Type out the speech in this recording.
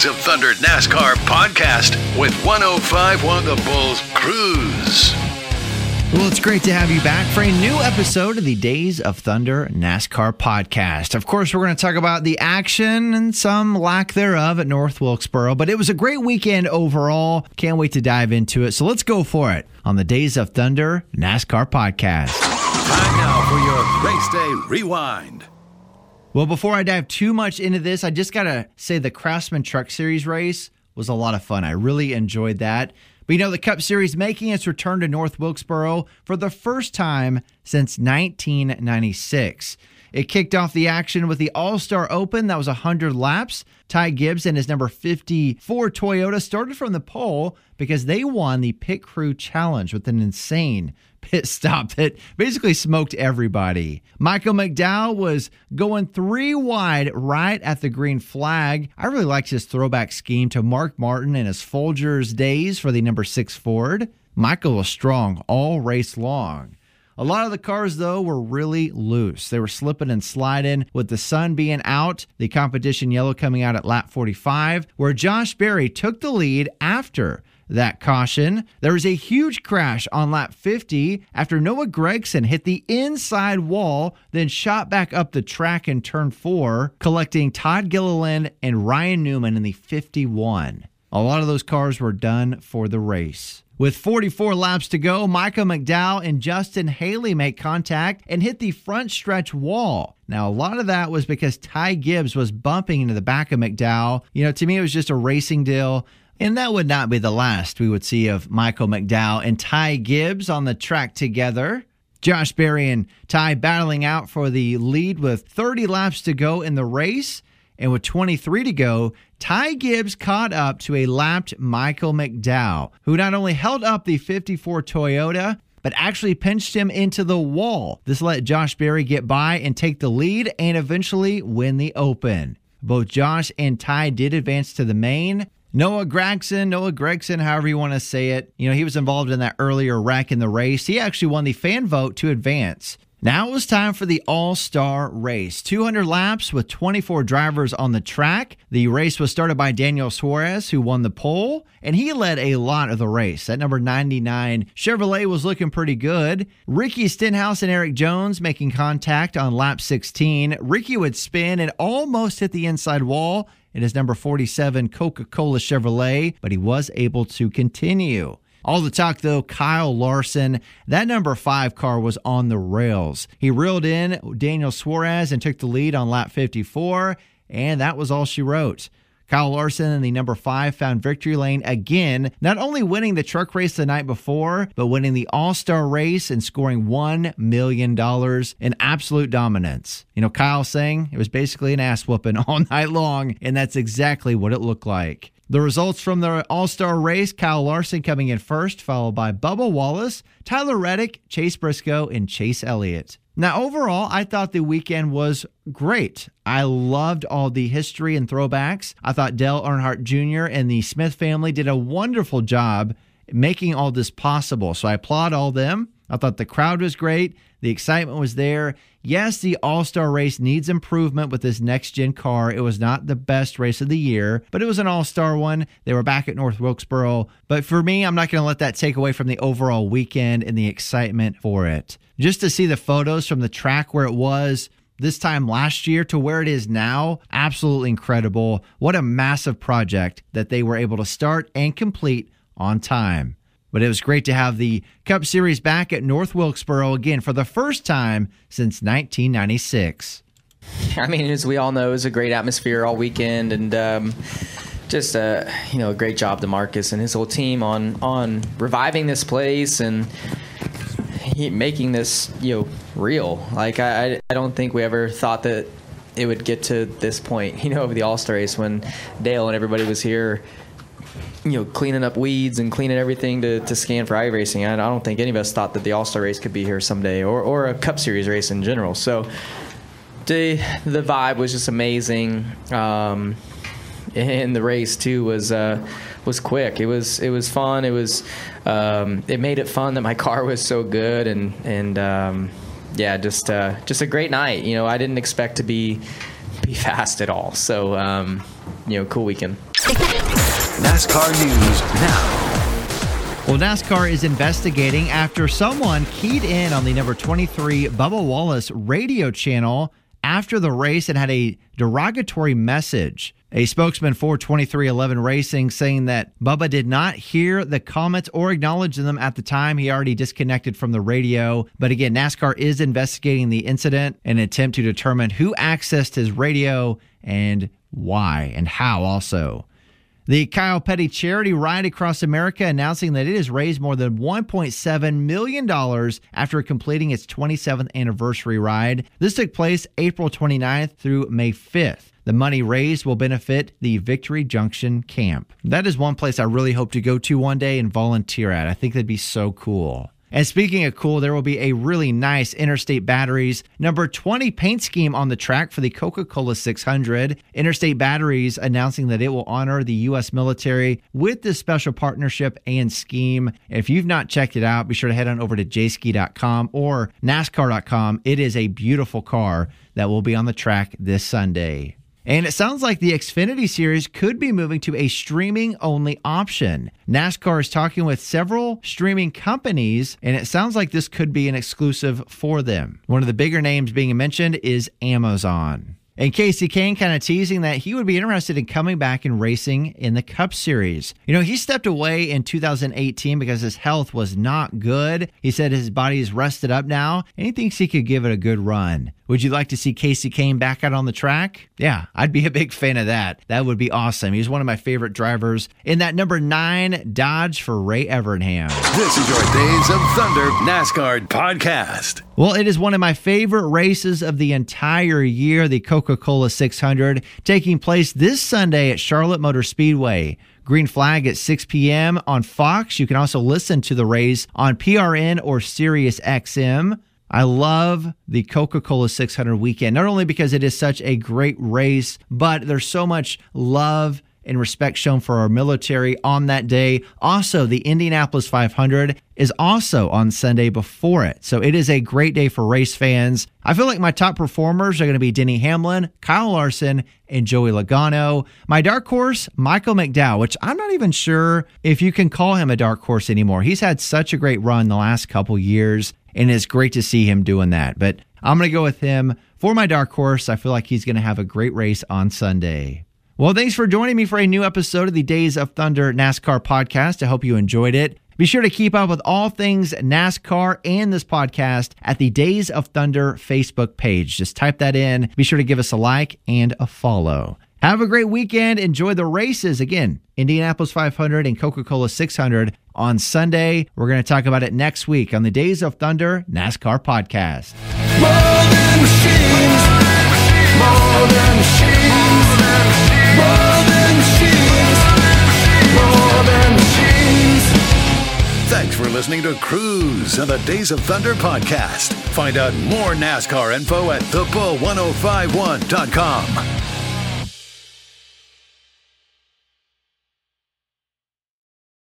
Days of Thunder NASCAR podcast with 1051 The Bulls Cruise. Well, it's great to have you back for a new episode of the Days of Thunder NASCAR podcast. Of course, we're going to talk about the action and some lack thereof at North Wilkesboro, but it was a great weekend overall. Can't wait to dive into it. So let's go for it on the Days of Thunder NASCAR podcast. Time now for your race day rewind. Well, before I dive too much into this, I just got to say the Craftsman Truck Series race was a lot of fun. I really enjoyed that. But you know, the Cup Series making its return to North Wilkesboro for the first time since 1996. It kicked off the action with the All Star Open. That was 100 laps. Ty Gibbs and his number 54 Toyota started from the pole because they won the Pit Crew Challenge with an insane pit stop that basically smoked everybody. Michael McDowell was going three wide right at the green flag. I really liked his throwback scheme to Mark Martin and his Folgers days for the number six Ford. Michael was strong all race long. A lot of the cars, though, were really loose. They were slipping and sliding with the sun being out, the competition yellow coming out at lap 45, where Josh Berry took the lead after that caution. There was a huge crash on lap 50 after Noah Gragson hit the inside wall, then shot back up the track in turn four, collecting Todd Gilliland and Ryan Newman in the 51. A lot of those cars were done for the race. With 44 laps to go, Micah McDowell and Justin Haley make contact and hit the front stretch wall. Now, a lot of that was because Ty Gibbs was bumping into the back of McDowell. You know, to me, it was just a racing deal. And that would not be the last we would see of Michael McDowell and Ty Gibbs on the track together. Josh Berry and Ty battling out for the lead with 30 laps to go in the race. And with 23 to go, Ty Gibbs caught up to a lapped Michael McDowell, who not only held up the 54 Toyota, but actually pinched him into the wall. This let Josh Berry get by and take the lead and eventually win the Open. Both Josh and Ty did advance to the main. Noah Gregson, Noah Gregson, however you want to say it, you know, he was involved in that earlier wreck in the race. He actually won the fan vote to advance. Now it was time for the All Star race. 200 laps with 24 drivers on the track. The race was started by Daniel Suarez, who won the pole, and he led a lot of the race. That number 99 Chevrolet was looking pretty good. Ricky Stenhouse and Erik Jones making contact on lap 16. Ricky would spin and almost hit the inside wall in his number 47 Coca Cola Chevrolet, but he was able to continue. All the talk, though, Kyle Larson, that number five car was on the rails. He reeled in Daniel Suarez and took the lead on lap 54, and that was all she wrote. Kyle Larson in the number five found victory lane again, not only winning the truck race the night before, but winning the All Star race and scoring $1 million in absolute dominance. You know, Kyle saying it was basically an ass whooping all night long, and that's exactly what it looked like. The results from the All Star race Kyle Larson coming in first, followed by Bubba Wallace, Tyler Reddick, Chase Briscoe, and Chase Elliott. Now, overall, I thought the weekend was great. I loved all the history and throwbacks. I thought Dale Earnhardt Jr. and the Smith family did a wonderful job making all this possible. So I applaud all them. I thought the crowd was great. The excitement was there. Yes, the All Star race needs improvement with this next gen car. It was not the best race of the year, but it was an All Star one. They were back at North Wilkesboro. But for me, I'm not going to let that take away from the overall weekend and the excitement for it. Just to see the photos from the track where it was this time last year to where it is now, absolutely incredible. What a massive project that they were able to start and complete on time. But it was great to have the Cup Series back at North Wilkesboro again for the first time since 1996. I mean, as we all know, it was a great atmosphere all weekend, and um, just a you know a great job to Marcus and his whole team on on reviving this place and making this you know real. Like I I don't think we ever thought that it would get to this point, you know, of the All Star race when Dale and everybody was here you know, cleaning up weeds and cleaning everything to, to scan for iRacing. I, I don't think any of us thought that the All Star race could be here someday, or, or a Cup Series race in general. So the the vibe was just amazing, um, and the race too was uh, was quick. It was it was fun. It was um, it made it fun that my car was so good, and and um, yeah, just uh, just a great night. You know, I didn't expect to be be fast at all. So um, you know, cool weekend. NASCAR news now. Well, NASCAR is investigating after someone keyed in on the number 23 Bubba Wallace radio channel after the race and had a derogatory message. A spokesman for 23XI Racing saying that Bubba did not hear the comments or acknowledge them at the time. He already disconnected from the radio. But again, NASCAR is investigating the incident in an attempt to determine who accessed his radio and why and how also. The Kyle Petty charity ride across America announcing that it has raised more than $1.7 million after completing its 27th anniversary ride. This took place April 29th through May 5th. The money raised will benefit the Victory Junction camp. That is one place I really hope to go to one day and volunteer at. I think that'd be so cool. And speaking of cool, there will be a really nice Interstate Batteries number 20 paint scheme on the track for the Coca Cola 600. Interstate Batteries announcing that it will honor the U.S. military with this special partnership and scheme. If you've not checked it out, be sure to head on over to jski.com or NASCAR.com. It is a beautiful car that will be on the track this Sunday. And it sounds like the Xfinity Series could be moving to a streaming only option. NASCAR is talking with several streaming companies, and it sounds like this could be an exclusive for them. One of the bigger names being mentioned is Amazon. And Kasey Kahne kind of teasing that he would be interested in coming back and racing in the Cup Series. You know, he stepped away in 2018 because his health was not good. He said his body is rested up now, and he thinks he could give it a good run. Would you like to see Kasey Kahne back out on the track? Yeah, I'd be a big fan of that. That would be awesome. He's one of my favorite drivers in that number nine Dodge for Ray Evernham. This is your Days of Thunder NASCAR podcast. Well, it is one of my favorite races of the entire year, the Coca Cola 600, taking place this Sunday at Charlotte Motor Speedway. Green flag at 6 p.m. on Fox. You can also listen to the race on PRN or Sirius XM. I love the Coca Cola 600 weekend, not only because it is such a great race, but there's so much love and respect shown for our military on that day. Also, the Indianapolis 500 is also on Sunday before it. So it is a great day for race fans. I feel like my top performers are going to be Denny Hamlin, Kyle Larson, and Joey Logano. My dark horse, Michael McDowell, which I'm not even sure if you can call him a dark horse anymore. He's had such a great run the last couple years and it's great to see him doing that. But I'm going to go with him for my dark horse. I feel like he's going to have a great race on Sunday. Well, thanks for joining me for a new episode of the Days of Thunder NASCAR podcast. I hope you enjoyed it. Be sure to keep up with all things NASCAR and this podcast at the Days of Thunder Facebook page. Just type that in. Be sure to give us a like and a follow. Have a great weekend. Enjoy the races. Again, Indianapolis 500 and Coca Cola 600 on Sunday. We're going to talk about it next week on the Days of Thunder NASCAR podcast. Thanks for listening to Cruise and the Days of Thunder podcast. Find out more NASCAR info at thebull1051.com.